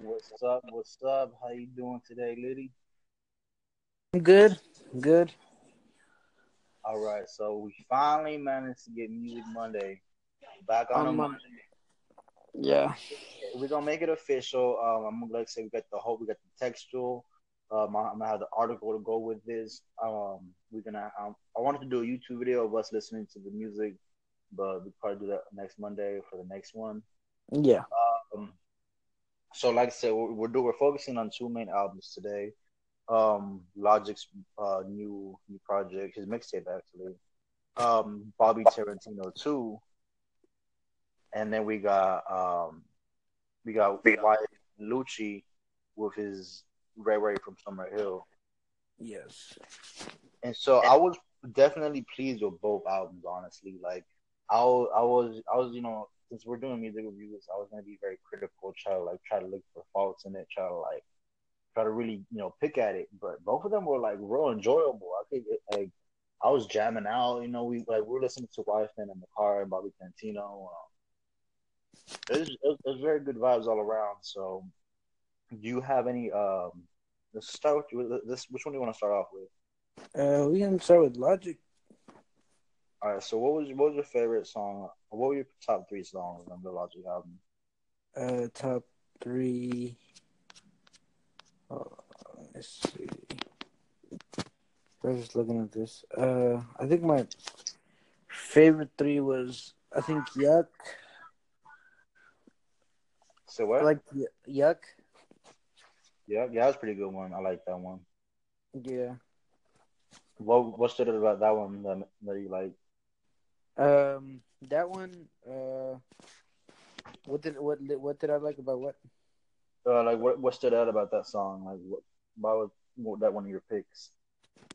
What's up? What's up? How you doing today, Liddy? I'm good. I'm Good. All right, so we finally managed to get Music Monday back on, On a Monday. Yeah. We're gonna make it official. Um, I'm gonna like say we got the whole, we got the textual. Um, I'm gonna have the article to go with this. Um, we're gonna. Um, I wanted to do a YouTube video of us listening to the music, but we probably do that next Monday for the next one. Yeah. Um, so like I said, we're we're, do, we're focusing on two main albums today. Um, Logic's uh, new new project, his mixtape actually. Um, Bobby Tarantino two, and then we got um, we got YFN Lucci with his Ray Ray from Summerhill. Yes. And so I was definitely pleased with both albums, honestly. Like I I was, I was, you know, since we're doing music reviews, I was gonna be very critical, try to like try to look for faults in it, try to like try to really, you know, pick at it. But both of them were like real enjoyable. I think it, like I was jamming out, you know, we like we were listening to YFN in the car and Bobby Tarantino. Um, it, was, it, was, it was very good vibes all around. So, do you have any? um Let's start with this. Which one do you want to start off with? Uh, we can start with Logic. All right. So, what was what was your favorite song? What were your top three songs on the Logic album? Uh, top three. Oh, let's see. I was just looking at this. Uh, I think my favorite three was I think Yuck. So what? I like Yuck. yeah, yeah, that was a pretty good one. I like that one. Yeah. What what stood out about that one that, that you like? Um, that one. Uh, what did what what did I like about what? Uh, like what what stood out about that song? Like what? Why was what, that one of your picks?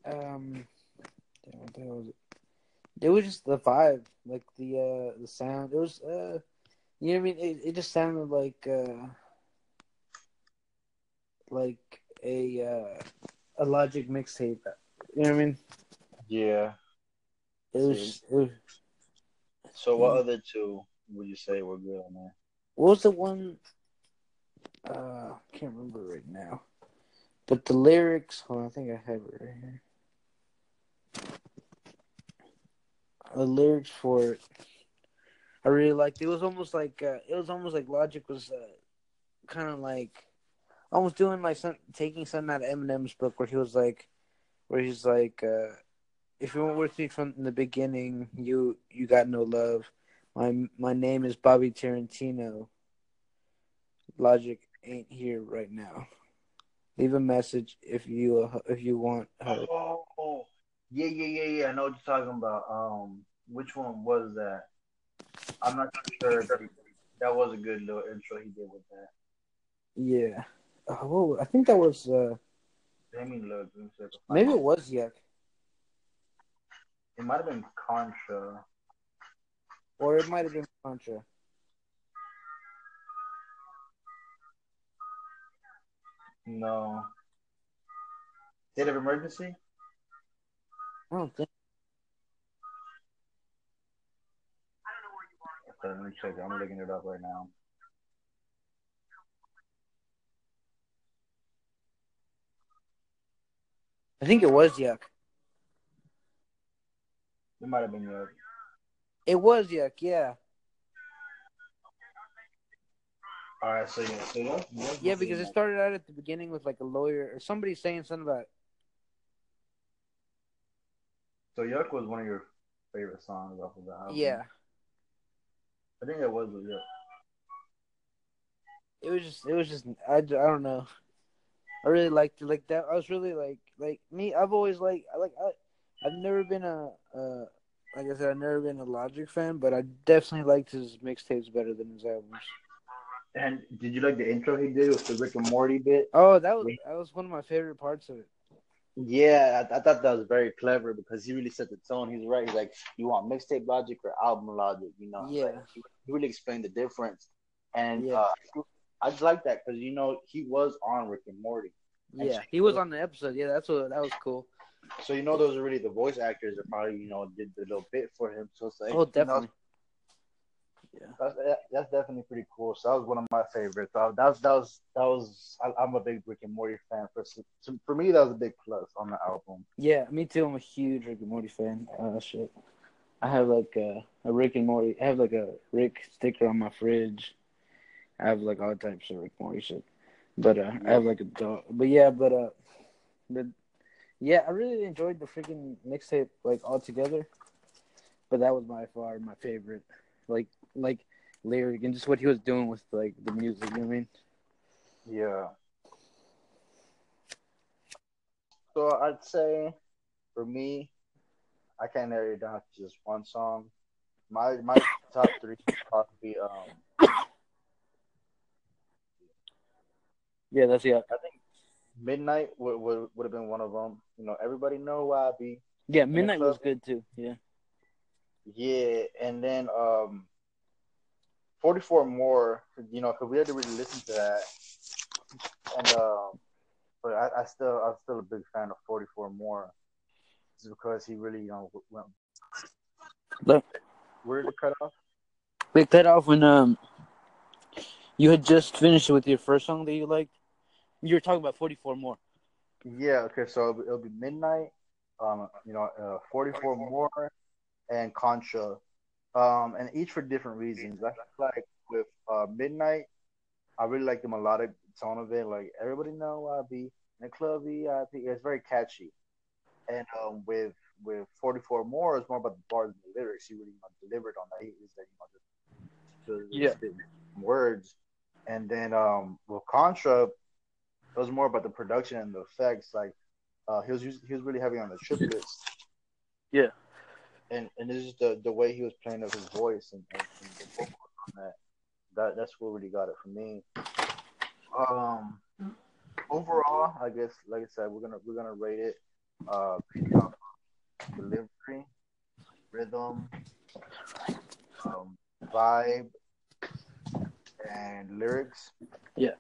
Um, damn, what the hell was it? It was just the vibe, like the uh the sound. It was uh, you know what I mean. It it just sounded like uh, like a uh a Logic mixtape. You know what I mean? Yeah. It was. It was So what Mhm. other two would you say were good on there? what was the one? Uh, I can't remember right now. But the lyrics, hold on, I think I have it right here. The lyrics for it, I really liked. It was almost like uh, it was almost like Logic was uh, kind of like almost doing like some taking something out of Eminem's book where he was like, where he's like, uh, if you weren't with me from the beginning, you you got no love. My my name is Bobby Tarantino. Logic ain't here right now. Leave a message if you uh, if you want her. Oh, yeah, yeah, yeah, yeah. I know what you're talking about. Um, which one was that? I'm not sure. That was a good little intro he did with that. Yeah. Oh, I think that was uh Let me look. Let me see if I can find maybe it was Yuck It might have been Contra. or it might have been Contra. No. State of emergency? I don't think. Okay, let me check. it. I'm looking it up right now. I think it was Yuck. It might have been Yuck. It was Yuck. Yeah. All right, so yeah, so yeah, yeah, Yeah, because it started out at the beginning with like a lawyer or somebody saying something about So Yuck was one of your favorite songs off of the album. yeah. I think it was with Yuck. It was just it was just I, I don't know. I really liked it like that. I was really like like me. I've always like I like I I've never been a uh like I said I've never been a Logic fan, but I definitely liked his mixtapes better than his albums. And did you like the intro he did with the Rick and Morty bit? Oh, that was that was one of my favorite parts of it. Yeah, I, I thought that was very clever because he really set the tone. He's right. He's like, you want mixtape logic or album logic? You know, Yeah. Like, he really explained the difference. And Yeah. uh, I just like that because you know he was on Rick and Morty, Yeah, he was on the episode. Yeah, that's what that was cool. So you know those are really the voice actors that probably you know did the little bit for him. So it's like, Oh, you know, definitely. Yeah. That's that's definitely pretty cool. So that was one of my favorites. So that was that was that was. I, am a big Rick and Morty fan. For for me, that was a big plus on the album. Yeah, me too. I'm a huge Rick and Morty fan. Uh, shit. I have like a, a Rick and Morty. I have like a Rick sticker on my fridge. I have like all types of Rick and Morty shit. But uh, I have like a dog. But yeah, but uh, but yeah, I really enjoyed the freaking mixtape like all together. But that was by far my favorite. Like like lyric and just what he was doing with like the music. You know what I mean? Yeah. So I'd say, for me, I can't narrow it down to just one song. My my top three probably um. Yeah, that's yeah. I think Midnight would would, would have been one of them. You know, everybody know why I be. Yeah, Midnight was good too. Yeah. Yeah, and then um, 44 more, you know, because we had to really listen to that. And, um, but I, I still, I'm still a big fan of 44 more. Just because he really, you know, went. Look. Where did it cut off? They cut off when, um, you had just finished with your first song that you liked. You were talking about 44 more. Yeah, okay, so it'll be, it'll be Midnight, um, you know, uh, 44 more, and Contra um, and each for different reasons. I feel like with uh, Midnight, I really like the melodic tone of it. Like everybody know I be in the club VIP. It's very catchy. And um, with with 44 more, it's more about the bars and the lyrics. He really you know, delivered on that. He is that you know just, just yeah. words. And then um, with Contra, it was more about the production and the effects. Like uh, he was he was really heavy on the triplets. Yeah and and this is the the way he was playing of his voice and, and, and the vocals on that. That that's what really got it for me. Um, overall, I guess like I said, we're gonna we're gonna rate it uh delivery, rhythm, um, vibe, and lyrics. Yeah.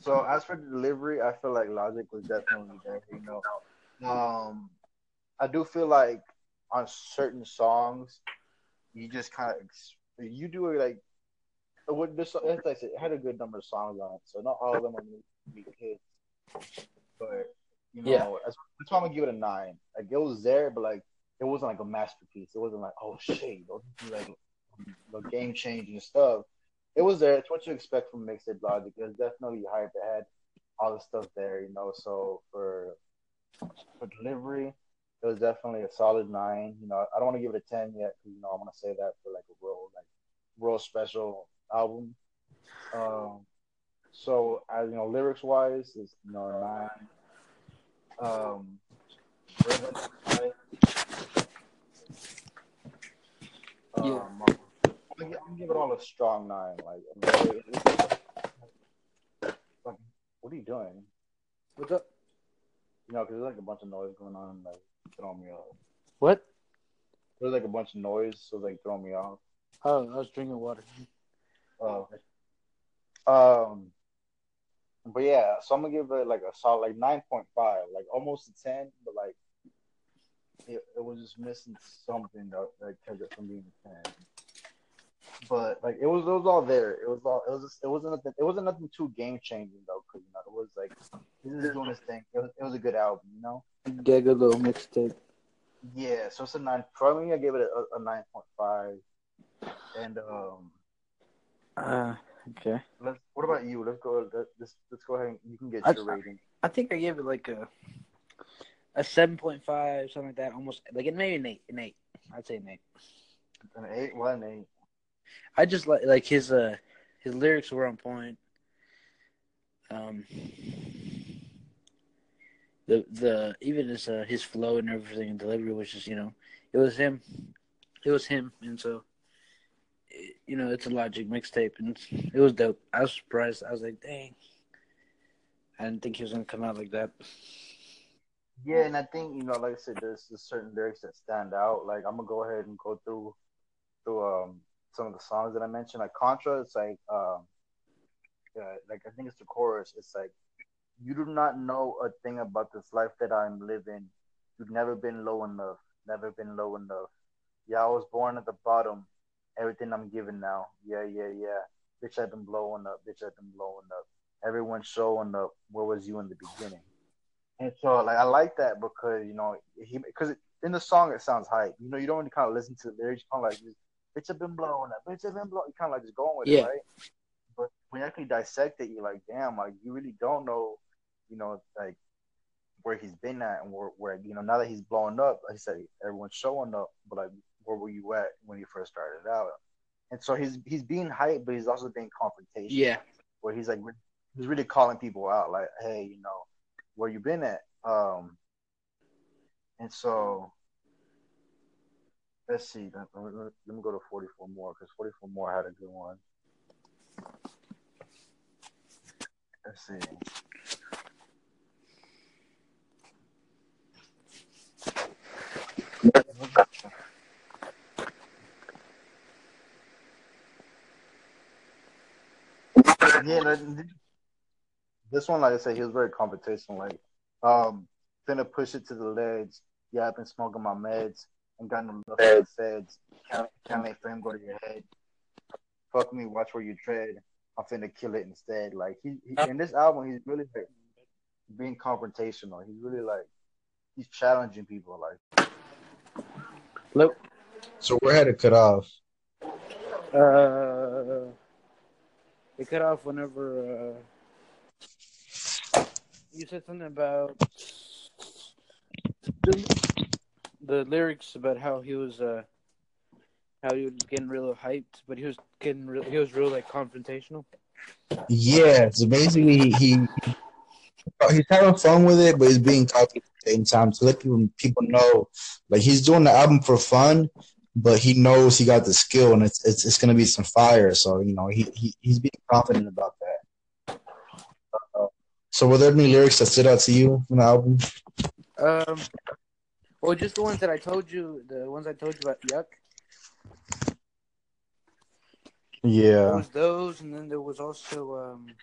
So as for the delivery, I feel like Logic was definitely there. You know, um, I do feel like on certain songs, you just kind of you do it like what this as I said, it had a good number of songs on it, so not all of them are gonna be hits. But you know, yeah. that's, that's why I'm gonna give it a nine. Like it was there, but like it wasn't like a masterpiece. It wasn't like oh shit, like the game changing stuff. It was there. It's what you expect from Mixtape Logic. It was definitely hype. It had all the stuff there, you know. So for for delivery, it was definitely a solid nine. You know, I don't want to give it a ten yet because you know I want to say that for like a real like real special album. Um, so as you know, lyrics wise, is you know nine. Um, rhythm, um, I'm gonna give it all a strong nine. Like, what are you doing? What's up? You know, because there's like a bunch of noise going on. Like, throwing me off. What? There's like a bunch of noise, so like throwing me off. Oh, I was drinking water. Oh. Um. But yeah, so I'm gonna give it like a solid like nine point five, like almost a ten, but like it, it was just missing something that that kept it from being a ten. But like it was, it was all there. It was all, it was, just, it wasn't nothing. It wasn't nothing too game changing though, because you know it was like this is doing his thing. It was, it was a good album, you know. Get little mixtape. Yeah, so it's a nine. Probably I gave it a, a nine point five, and um. Uh, okay. Let's. What about you? Let's go. Let's let's go ahead. And you can get I, your rating. I think I gave it like a a seven point five, something like that. Almost like it maybe an eight. An eight. I'd say an eight. An eight. An eight? I just like like his uh his lyrics were on point. Um, the the even his uh, his flow and everything and delivery was just you know it was him, it was him, and so it, you know it's a Logic mixtape and it was dope. I was surprised. I was like, dang, I didn't think he was gonna come out like that. Yeah, and I think you know, like I said, there's, there's certain lyrics that stand out. Like I'm gonna go ahead and go through through um some of the songs that I mentioned. Like Contra, it's like um, uh, like I think it's the chorus. It's like you do not know a thing about this life that I'm living. You've never been low enough, never been low enough. Yeah, I was born at the bottom, everything I'm giving now. Yeah, yeah, yeah. Bitch, I've been blowing up. Bitch, I've been blowing up. Everyone's showing up. Where was you in the beginning? And so, like, I like that because you know he because in the song it sounds hype. You know, you don't really kind of listen to the lyrics. kind of like, bitch, I've been blowing up. Bitch, I've been blowing. You kind of like just going with Yeah. it, right? But when you actually dissect it, you're like, damn, like you really don't know, you know, like where he's been at and where, where you know now that he's blowing up, like I said, everyone's showing up, but like where were you at when you first started out? And so he's he's being hype, but he's also being confrontational. Yeah. where he's like he's really calling people out, like, hey, you know, where you been at? Um, and so let's see. Let, let- me go to 44 more because 44 more had a good one. Let's see. Yeah, this one, like I said, he was very competitional. Like, um, finna push it to the ledge. Yeah, I've been smoking my meds and got no love for the feds. Can't, can't let fame go to your head. Fuck me, watch where you tread. I'm finna kill it instead. Like he, he in this album, he's really like being confrontational. He's really like he's challenging people. Like Look. So where had it cut off? Uh, it cut off whenever uh, you said something about the, lyrics about how he was uh how he was getting real hyped, but he was getting real, he was real like confrontational. Yeah, so basically he, he he's having fun with it, but he's being cocky at the same time to let people people know like he's doing the album for fun, but he knows he got the skill and it's it's, it's gonna be some fire. So you know he, he he's being confident about that. Uh, so were there any lyrics that stood out to you from the album? Um, well, just the ones that I told you, the ones I told you about yuck. There Yeah, was those, and then there was also um.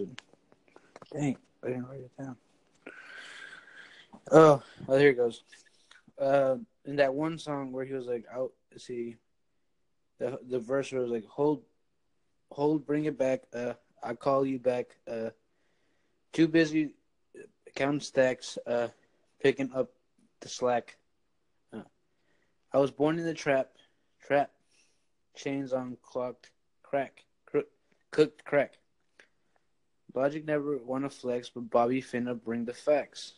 It. Dang, I didn't write it down. Oh, oh, here it goes. Uh, in that one song where he was like, "Out," see, the the verse was like, "Hold, hold, bring it back. Uh, I call you back. Uh, too busy counting stacks, uh, picking up the slack. Uh, I was born in the trap, trap, chains on clocked, crack, crook, cooked crack. Logic never wanna flex, but Bobby finna bring the facts.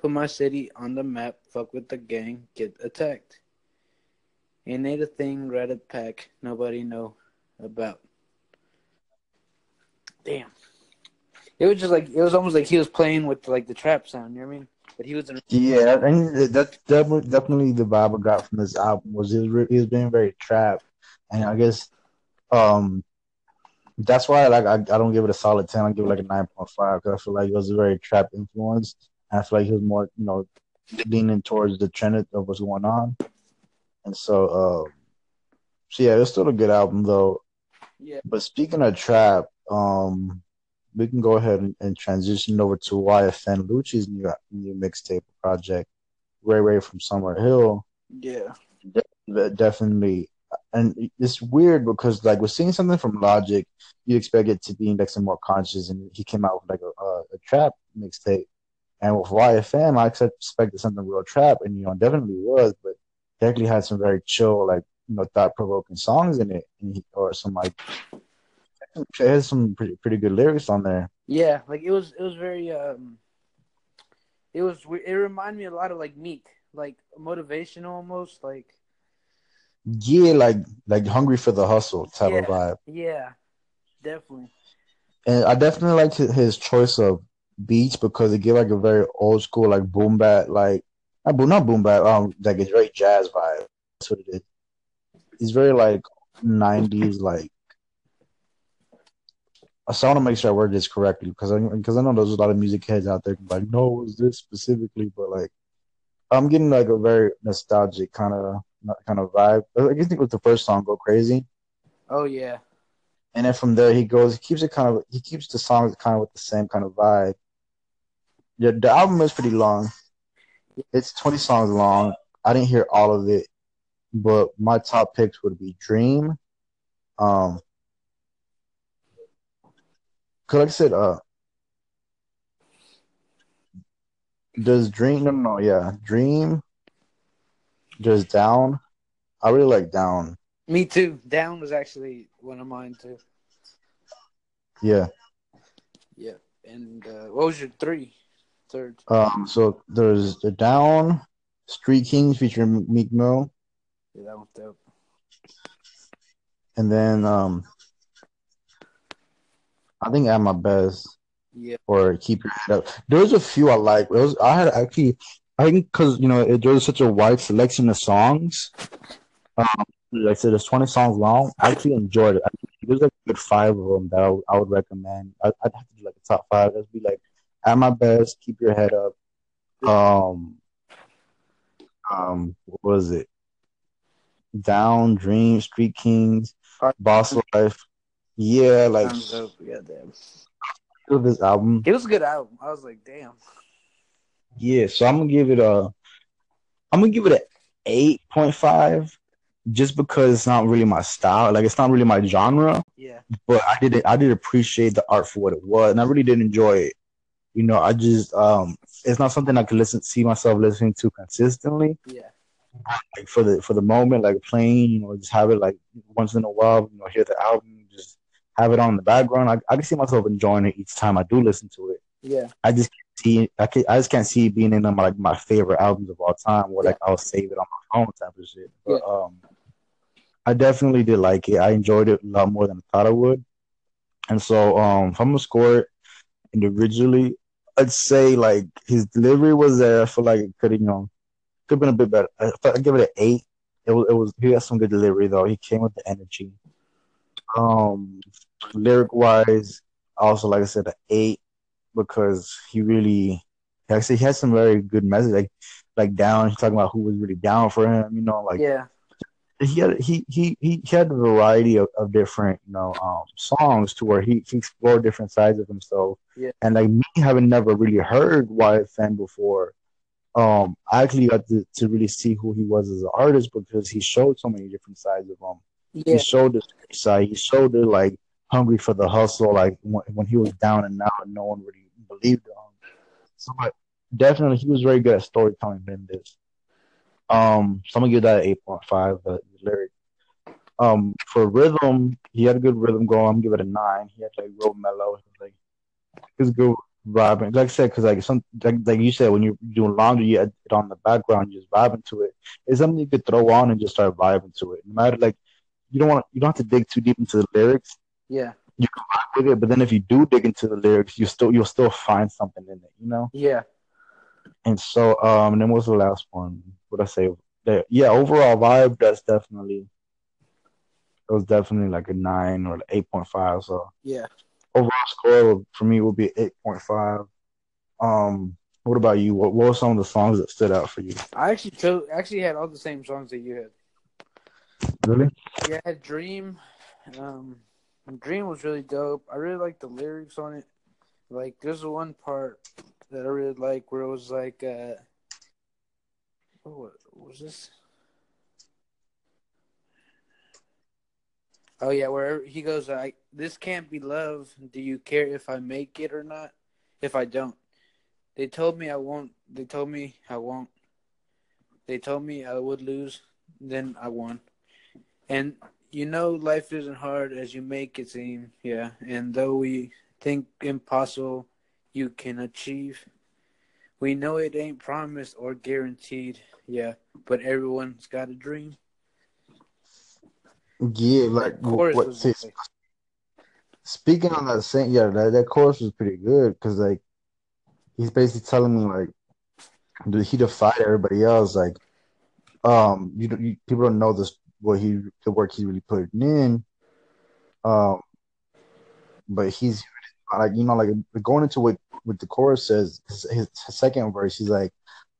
Put my city on the map, fuck with the gang, get attacked. Ain't a thing, a pack, nobody know about. Damn. It was just like it was almost like he was playing with like the trap sound. You know what I mean? But he was in. yeah, think that's definitely the vibe I got from this album was he was, he was being very trap, and I guess um that's why like I, I don't give it a solid ten. I give it like a nine point five because I feel like it was a very trap influence. I feel like he was more you know leaning towards the trend of what's going on, and so uh, so yeah, it's still a good album though. Yeah. But speaking of trap, um, we can go ahead and, and transition over to YFN Lucci's new new mixtape project, Ray Ray from Summerhill. Yeah. De- definitely, and it's weird because like we're seeing something from Logic, you expect it to be some more conscious, and he came out with like a, a, a trap mixtape, and with YFN, I expected something real trap, and you know definitely was, but actually had some very chill, like you know thought provoking songs in it, he, or some like it has some pretty pretty good lyrics on there. Yeah, like it was. It was very. um It was. It reminded me a lot of like Meek, like motivational almost. Like Yeah, like like hungry for the hustle type of Yeah. vibe. yeah, definitely. And I definitely liked his, his choice of beats because it gave like a very old school like boom bap like not boom not boom bap um like it's very jazz vibe. That's what it is. It's very like nineties like. So I want to make sure I word this correctly because I because I know there's a lot of music heads out there like no it was this specifically but like I'm getting like a very nostalgic kind of kind of vibe. I guess it was the first song "Go Crazy." Oh yeah, and then from there he goes. He keeps it kind of. He keeps the songs kind of with the same kind of vibe. Yeah, the album is pretty long. It's twenty songs long. I didn't hear all of it, but my top picks would be Dream. Um, cause like I said, uh, does Dream? No, no, yeah, Dream. Does Down? I really like Down. Me too. Down was actually one of mine too. Yeah. Yeah. And uh, what was your three? Third. Um. So there's the Down, Street Kings featuring Meek Mill, Yeah, that was dope. and then um, I think At My Best Yeah. or Keep Your Head Up. There's a few I like. It was I had actually I think because you know it, there was such a wide selection of songs. Um, like I said, it's 20 songs long. I actually enjoyed it. I, there's like a good five of them that I, would- I would recommend. I, I'd have to do like a top five. That'd be like At My Best, Keep Your Head Up. Um, um, what was it? Down, Dream, Street Kings, Boss Life. Yeah, like Sounds dope. Goddamn. of this album. It was a good album. I was like, damn. Yeah, so I'm gonna give it a, I'm gonna give it an eight point five, just because it's not really my style. Like it's not really my genre. Yeah. But I did I did appreciate the art for what it was, and I really did enjoy it. You know, I just um, it's not something I could listen see myself listening to consistently. Yeah. Like for the for the moment, like playing, you know, just have it like once in a while. You know, hear the album, just have it on in the background. I I can see myself enjoying it each time I do listen to it. Yeah. I just can't see I can I just can't see it being in my like my favorite albums of all time where like I'll save it on my phone type of shit. But um I definitely did like it. I enjoyed it a lot more than I thought I would. And so um if I'm gonna score it individually, I'd say like his delivery was there. I feel like it could you know, could have been a bit better. I I'd give it an eight. It was it was he had some good delivery though. He came with the energy. Um lyric wise, also like I said, an eight because he really actually he had some very good message. Like like down, he's talking about who was really down for him, you know, like Yeah. He had he he he had a variety of, of different you know um songs to where he, he explored different sides of himself Yeah. and like me having never really heard YFN before um I actually got to, to really see who he was as an artist because he showed so many different sides of him Yeah. he showed the side he showed the like hungry for the hustle like when, when he was down and out and no one really believed him so like definitely he was very good at storytelling in this um, so I'm gonna give that an eight point five. The, the lyric. Um, for rhythm, he had a good rhythm going. I'm give it a nine. He had like real mellow. He was, like his good vibing. Like I said, because like some like, like you said, when you're doing laundry, you it on the background, you just vibing to it. It's something you could throw on and just start vibing to it. No matter like you don't want you don't have to dig too deep into the lyrics Yeah. You can vibe with it, but then if you do dig into the lyrics, you still you'll still find something in it, you know. Yeah. And so, um, and then what's the last one? What I say? There, yeah, overall vibe. That's definitely. It was definitely like a nine or eight point five. So Yeah. overall score for me would be eight point five. Um, what about you? What, what were some of the songs that stood out for you? I actually chose actually had all the same songs that you had. Really? Yeah, I had Dream. Um, Dream was really dope. I really liked the lyrics on it. Like, there's one part that I really like where it was like, uh, oh, was this? Oh yeah, where he goes, "I this can't be love. Do you care if I make it or not? If I don't, they told me I won't. They told me I won't. They told me I would lose. Then I won." And you know, life isn't hard as you make it seem. Yeah. And though we think impossible, you can achieve. We know it ain't promised or guaranteed. Yeah. But everyone's got a dream. Yeah, like what? see, speaking on that same, yeah, that, that chorus was pretty good because like he's basically telling me like he defied everybody else. Like, um, you, you people don't know this what he the work he's really putting in. Um, but he's like you know like going into what what the chorus says his, second verse. He's like,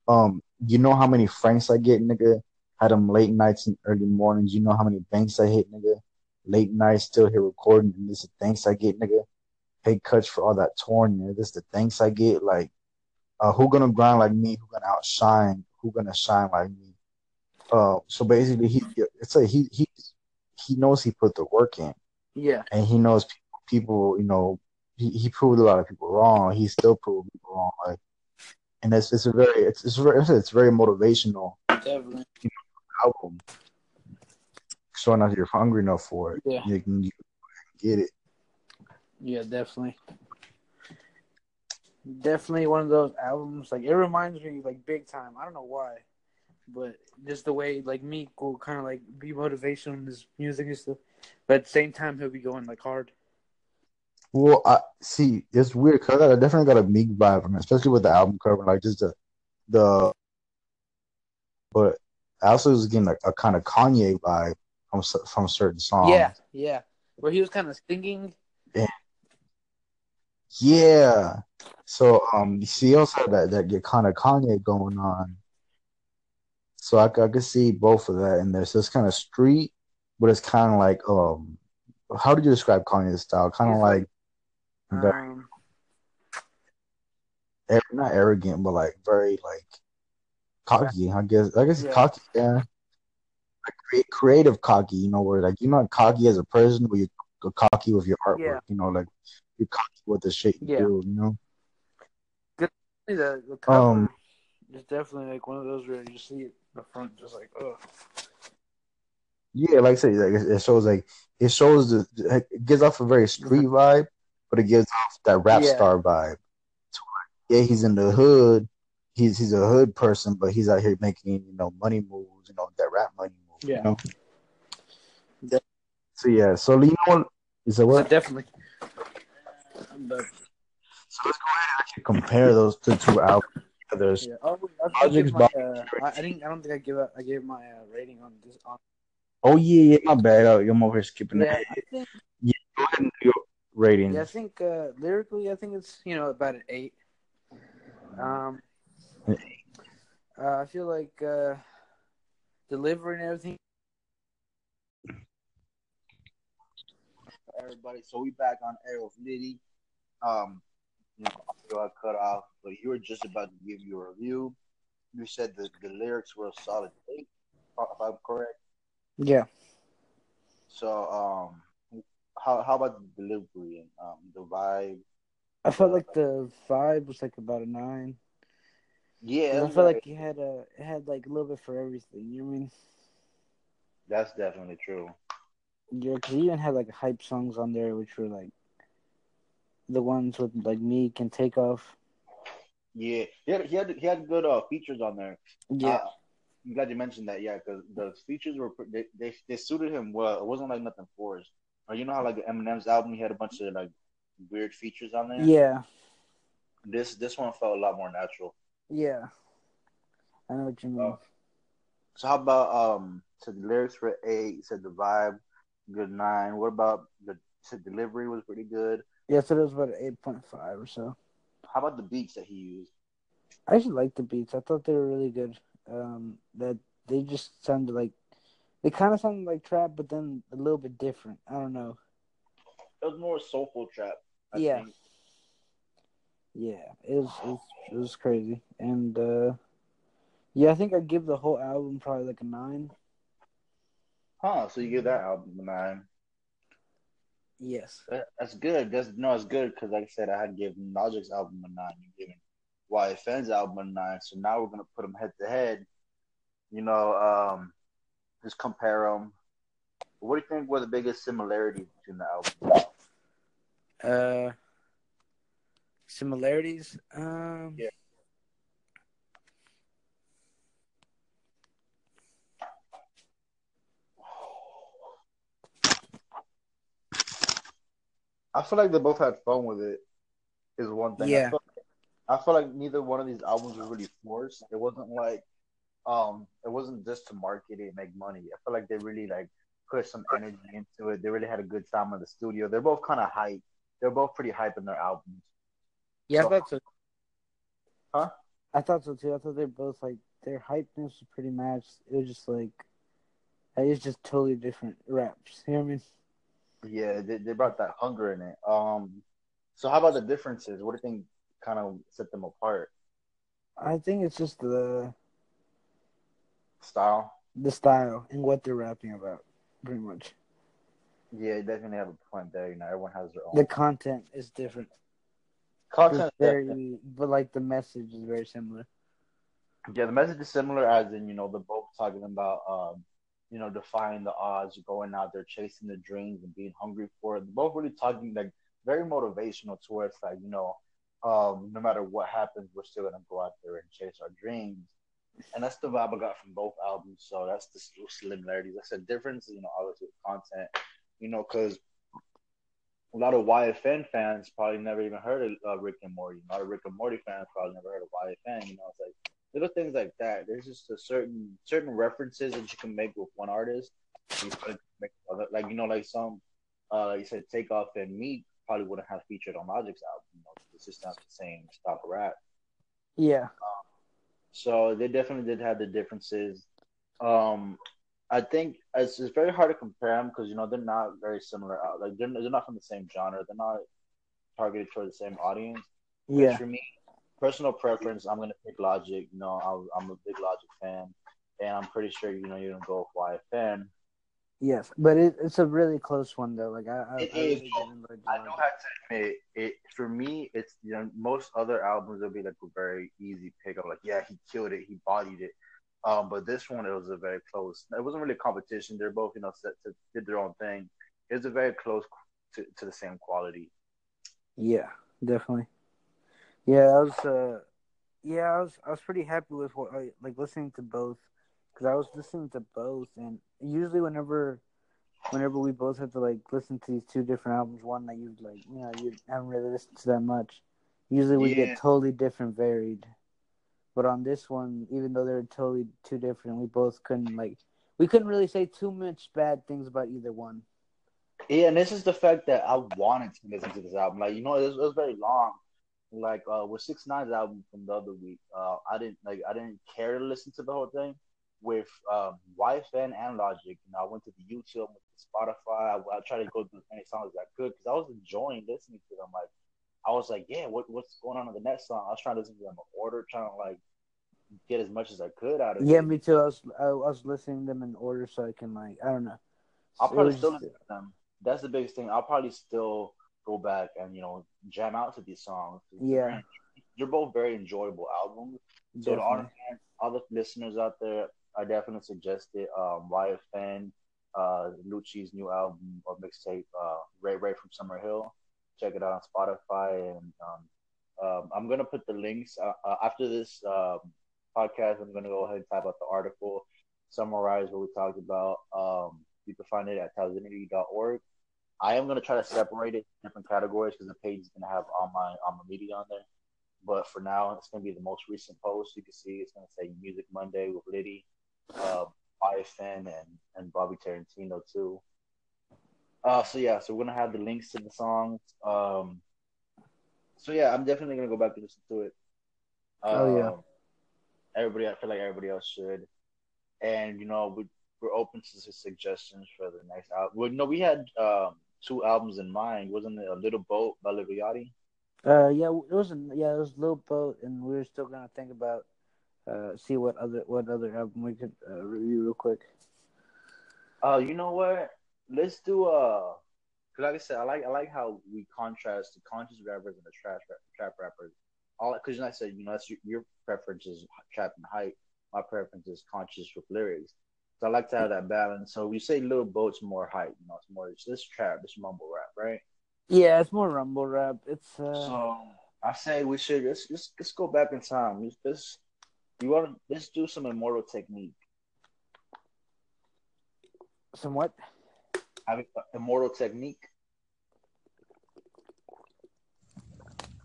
um, you know how many francs I get, nigga. Had them late nights and early mornings. You know how many banks I hit, nigga. late nights still here recording, and this is the thanks I get, nigga. Pay cuts for all that torn, nigga. This is the thanks I get. Like, uh, who gonna grind like me? Who gonna outshine? Who gonna shine like me? Uh, so basically, he it's like he he he knows he put the work in, Yeah. and he knows people, people you know, he, he proved a lot of people wrong. He still proved people wrong. Like, and it's it's a very it's it's very it's very motivational Definitely. album. Showing out you're hungry enough for it, Yeah. you can, you can get it. Yeah, definitely. Definitely one of those albums. Like it reminds me like big time. I don't know why, but just the way like Meek will kind of like be motivational in his music and stuff, but at the same time he'll be going like hard. Well, I see. It's weird because I definitely got a Meek vibe from it, especially with the album cover, like just the the. But I also was getting like a kind of Kanye vibe from from certain songs. yeah, yeah. Where he was kind of singing. Yeah. yeah. So um, you see, also had that that get kind of Kanye going on. So I, I could see both of that in there. So it's kind of street, but it's kind of like um, how did you describe Kanye's style? Kind of like very, Um, not arrogant, but like very like cocky. I guess I guess Yeah. cocky. Yeah. Like creative cocky. You know, where like you're not cocky as a person, but you're cocky with your artwork. Yeah. You know, like you're cocky with the shit you Yeah. do. You know. the the cover Um, is definitely like one of those where you just see it the front just like oh Yeah, like I said, like it it shows like it shows the it gives off a very street vibe, but it gives off that rap Yeah. star vibe. Yeah, he's in the hood. He's he's a hood person, but he's out here making you know money moves, you know that rap money moves. Yeah. You know? Yeah. So yeah, so you know what? Is what? definitely. But, So let's go ahead and actually compare those two two albums. There's yeah. Oh, I, I, Logic's my, uh, I, I didn't. I don't think I I gave my uh, rating on this. On, oh yeah, yeah, my bad. Oh, I'm over here skipping yeah, that. I think. Go ahead and do your rating. Yeah, I think uh, lyrically, I think it's you know about an eight. Um, uh, I feel like uh, delivery and everything. everybody. So we back on Air with Liddy. Um, you know, I cut off, but you were just about to give your review. You said the, the lyrics were a solid eight, if I'm correct. Yeah, So, um, how how about the delivery and um the vibe? I felt like the vibe was like about a nine. Yeah, I felt like it had a it had like a little bit for everything. You know what I mean? that's definitely true. Yeah, because he even had like hype songs on there, which were like the ones with like Meek and Takeoff. Yeah, he had he had, he had good uh, features on there. Yeah, Uh, I'm glad you mentioned that. Yeah, because the features were they, they they suited him well. It wasn't like nothing forced. Or you know how like Eminem's album, he had a bunch of like weird features on there. yeah, This this one felt a lot more natural. yeah. I know what you mean. Oh. So how about um? So the lyrics were eight. Said the vibe, good nine. What about the so delivery was pretty good. Yeah, so it was about eight point five or so. How about the beats that he used? I actually liked the beats. I thought they were really good. Um, that they just sounded like they kind of sounded like trap, but then a little bit different. I don't know. It was more soulful trap. I Yeah. think. Yeah, it was it was, it was crazy, and uh, yeah, I think I'd give the whole album probably like a nine. Huh? So you give that album a nine. Yes. That's good. That's no, it's good because like I said, I had given Logic's album a nine. You giving YFN's album a nine. So now we're gonna put them head to head. You know, um, just compare them. What do you think were the biggest similarities between the albums? Uh, similarities. Um, Yeah. I feel like they both had fun with it. Is one thing. Yeah. I feel, I feel like neither one of these albums was really forced. It wasn't like, um, it wasn't just to market it and make money. I feel like they really like put some energy into it. They really had a good time in the studio. They're both kind of hype. They're both pretty hype in their albums. Yeah, I So- thought so. Huh? I thought so too. I thought they're both like their hypeness was pretty matched. It was just like it's just totally different raps. You know what I mean? Yeah, they, they brought that hunger in it. Um, so how about the differences? What do you think kind of set them apart? I think it's just the Style. the style and what they're rapping about, pretty much. Yeah, you definitely have a point there. You know, everyone has their own The content is different. content. It's very, but like the message is very similar. Yeah, the message is similar, as in you know they're both talking about um, you know defying the odds, going out there chasing the dreams and being hungry for it. They're both really talking like very motivational towards like you know um, no matter what happens, we're still gonna go out there and chase our dreams. And that's the vibe I got from both albums. So that's the similarities. That's said difference, you know, obviously with content, you know, because a lot of YFN fans probably never even heard of uh, Rick and Morty. A lot of Rick and Morty fans probably never heard of YFN. You know, it's like little things like that. There's just a certain certain references that you can make with one artist. You can make other, like you know, like some, uh, like you said, Takeoff and Meek probably wouldn't have featured on Logic's album. You know, it's just not the same style of rap. Yeah, So they definitely did have the differences. Um, I think it's, it's very hard to compare them because you know they're not very similar. out- Like they're they're not from the same genre. They're not targeted for the same audience. Yeah, For me, personal preference, I'm gonna pick Logic. You know, I, I'm a big Logic fan, and I'm pretty sure you know you're gonna go with YFN. Yes. But it, it's a really close one though. Like I, I, It I is. really I Logic. do have to admit, it for me, it's you know most other albums will be like a very easy pick up. Like, yeah, he killed it, he bodied it. Um, but this one, it was a very close. It wasn't really a competition. They're both you know set to, did their own thing. It was a very close to, to the same quality. Yeah, definitely. Yeah, I was. Uh, yeah, I was. I was pretty happy with what I like listening to both because I was listening to both, and usually whenever, whenever we both have to like listen to these two different albums, one that you like, you know, you haven't really listened to that much. Usually we Yeah. get totally different, varied. But on this one, even though they're totally two different, we both couldn't like, we couldn't really say too much bad things about either one. Yeah, and this is the fact that I wanted to listen to this album. Like, you know, it was, it was very long. Like, uh, with Six Nine's album from the other week, uh, I didn't like, I didn't care to listen to the whole thing. With um, YFN and Logic, you know, I went to the YouTube, went to Spotify. I, I tried to go through as many songs as I could because I was enjoying listening to them. Like, I was like, yeah, what what's going on in the next song? I was trying to listen to them in order, trying to like get as much as I could out of Yeah, it. Yeah, me too. I was I, I was listening to them in order so I can like, I don't know. I'll probably still listen to them. That's the biggest thing. I'll probably still go back and you know jam out to these songs. Yeah. they're both very enjoyable albums. So to all the, fans, all the listeners out there, I definitely suggest it. Um, YFN, uh, Lucci's new album or mixtape, uh, Ray Ray from Summerhill. Check it out on Spotify, and um, um, I'm gonna put the links uh, uh, after this um, podcast. I'm gonna go ahead and type out the article, summarize what we talked about. Um, you can find it at tausinity.org. I am gonna try to separate it in different categories because the page is gonna have all my all my media on there. But for now, it's gonna be the most recent post. You can see it's gonna say Music Monday with Liddy, uh, YFN, and and Bobby Tarantino too. Uh, so yeah, so we're gonna have the links to the songs. Um, so yeah, I'm definitely gonna go back and listen to it. Oh, yeah. Um, everybody, I feel like everybody else should. And you know, we we're open to su- suggestions for the next album. Well, no, we had um two albums in mind. Wasn't it a Little Boat by Yachty? Uh, yeah, it was a, yeah, it was a little boat, and we were still gonna think about uh see what other what other album we could uh, review real quick. Uh, you know what? Let's do uh, 'cause like I said, I like I like how we contrast the conscious rappers and the trap trap rappers. All because like I said, you know, that's your, your preference is trap and hype. My preference is conscious with lyrics. So I like to have that balance. So we say little boats more hype. You know, it's more it's this trap, this mumble rap, right? Yeah, it's more rumble rap. It's uh, So I say we should let's let's, let's go back in time. Let's, let's you want to let's do some immortal technique. somewhat. Have immortal technique.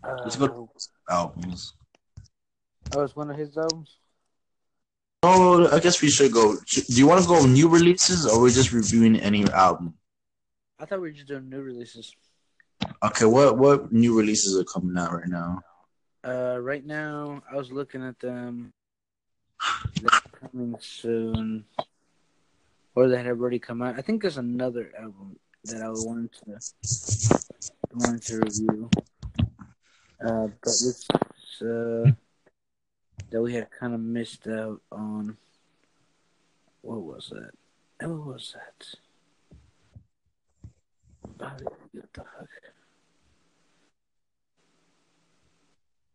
Uh, Let's go albums. Oh, it's one of his albums. Oh, I guess we should go. Do you want to go new releases, or we're just reviewing any album? I thought we were just doing new releases. Okay, what what new releases are coming out right now? Uh, right now, I was looking at them. They're coming soon, or they have already come out. I think there's another album that I wanted to wanted to review. Uh, but it's uh, that we had kind of missed out on. What was that? What was that?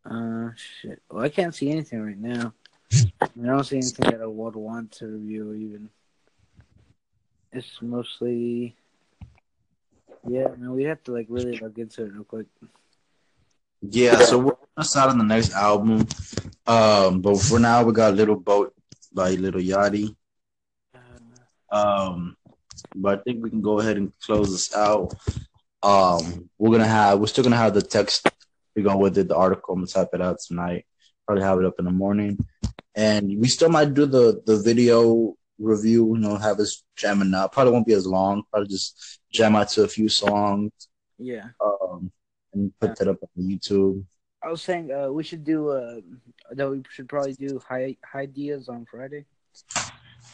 Uh, shit. Well, I can't see anything right now. I don't see anything that I would want to review even. It's mostly, yeah. Man, we have to like really look into it real quick. Yeah, so we're gonna start on the next album. Um, but for now, we got Lil Boat by Lil Yachty. Um, but I think we can go ahead and close this out. Um, we're gonna have we're still gonna have the text to go with it, the article. I'm gonna type it out tonight. Probably have it up in the morning, and we still might do the the video review. You know, have us jamming out. Probably won't be as long. Probably just jam out to a few songs. Yeah. Um, and put that up on YouTube. I was saying uh, we should do uh, that. We should probably do high high ideas on Friday.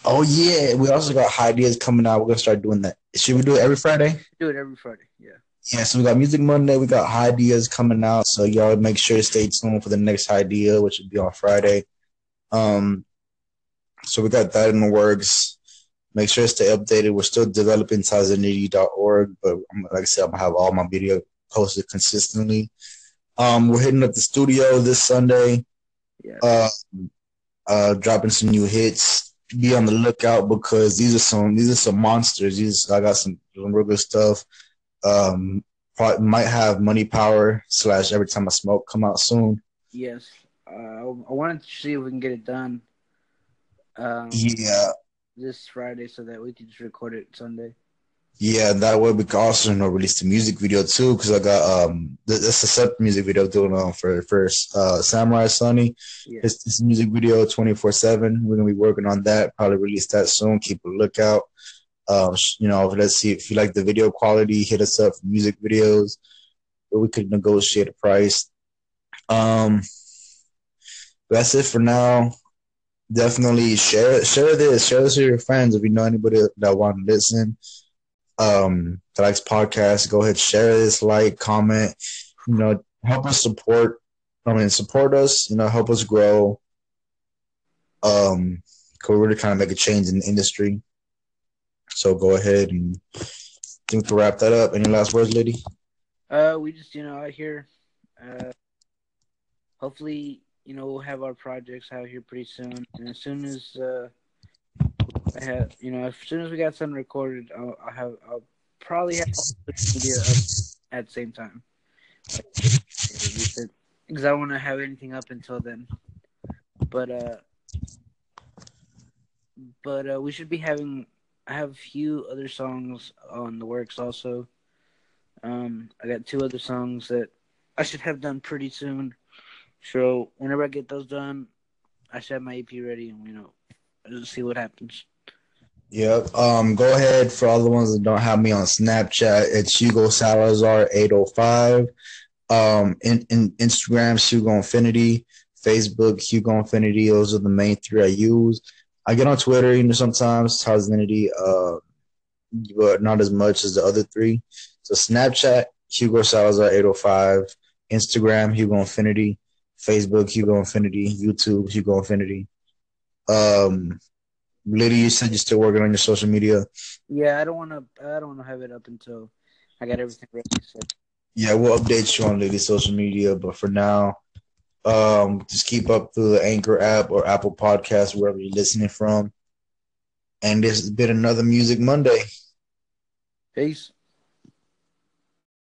Oh yeah, we also got high ideas coming out. We're gonna start doing that. Should we do it every Friday? Do it every Friday. Yeah. Yeah, so we got Music Monday. We got high ideas coming out. So y'all make sure to stay tuned for the next high idea, which will be on Friday. Um, so we got that in the works. Make sure to stay updated. We're still developing Tazanity.org, but like I said, I'm gonna have all my video posted consistently. Um, we're hitting up the studio this Sunday. Yeah. Uh, uh, dropping some new hits. Be on the lookout because these are some these are some monsters. These I got some, some real good stuff. Um, probably might have money power slash every time I smoke come out soon. Yes. Uh, I wanted to see if we can get it done. Um, Yeah, This Friday, so that we can just record it Sunday. yeah. That way we can also you know release the music video too because I got um th- that's a separate music video doing on for first uh Samurai Sunny. Yeah. It's, a music video 24 7. We're going to be working on that. Probably release that soon. Keep a lookout. Um, you know, let's see if you like the video quality, hit us up for music videos. We could negotiate a price. Um, that's it for now. Definitely share share this, share this with your friends. If you know anybody that want to listen, um, that likes podcasts, go ahead, share this, like, comment, you know, help us support I mean, support us, you know, help us grow. Um, we're really trying to make a change in the industry. So go ahead and think to wrap that up. Any last words, lady? Uh, we just you know out here. Uh, hopefully, you know we'll have our projects out here pretty soon, and as soon as uh, I have you know as soon as we got something recorded, I'll, I'll have I'll probably have social media up at the same time. Because I don't want to have anything up until then. But uh, but uh, we should be having. I have a few other songs on the works also. Um, I got two other songs that I should have done pretty soon. So whenever I get those done, I have my EP ready, and you know, see what happens. Yep. Um, go ahead for all the ones that don't have me on Snapchat. It's Hugo Salazar eight oh five. Um, in, in Instagram Hugo Infinity, Facebook Hugo Infinity. Those are the main three I use. I get on Twitter, you know, sometimes Infinity, uh, but not as much as the other three. So Snapchat Hugo Salazar eight oh five, Instagram Hugo Infinity, Facebook Hugo Infinity, YouTube Hugo Infinity. Um, Lady, you said you're still working on your social media. Yeah, I don't want to. I don't want to have it up until I got everything ready. So Yeah, we'll update you on Lady social media, but for now, um, just keep up through the Anchor app or Apple Podcast, wherever you're listening from. And this has been another Music Monday. peace.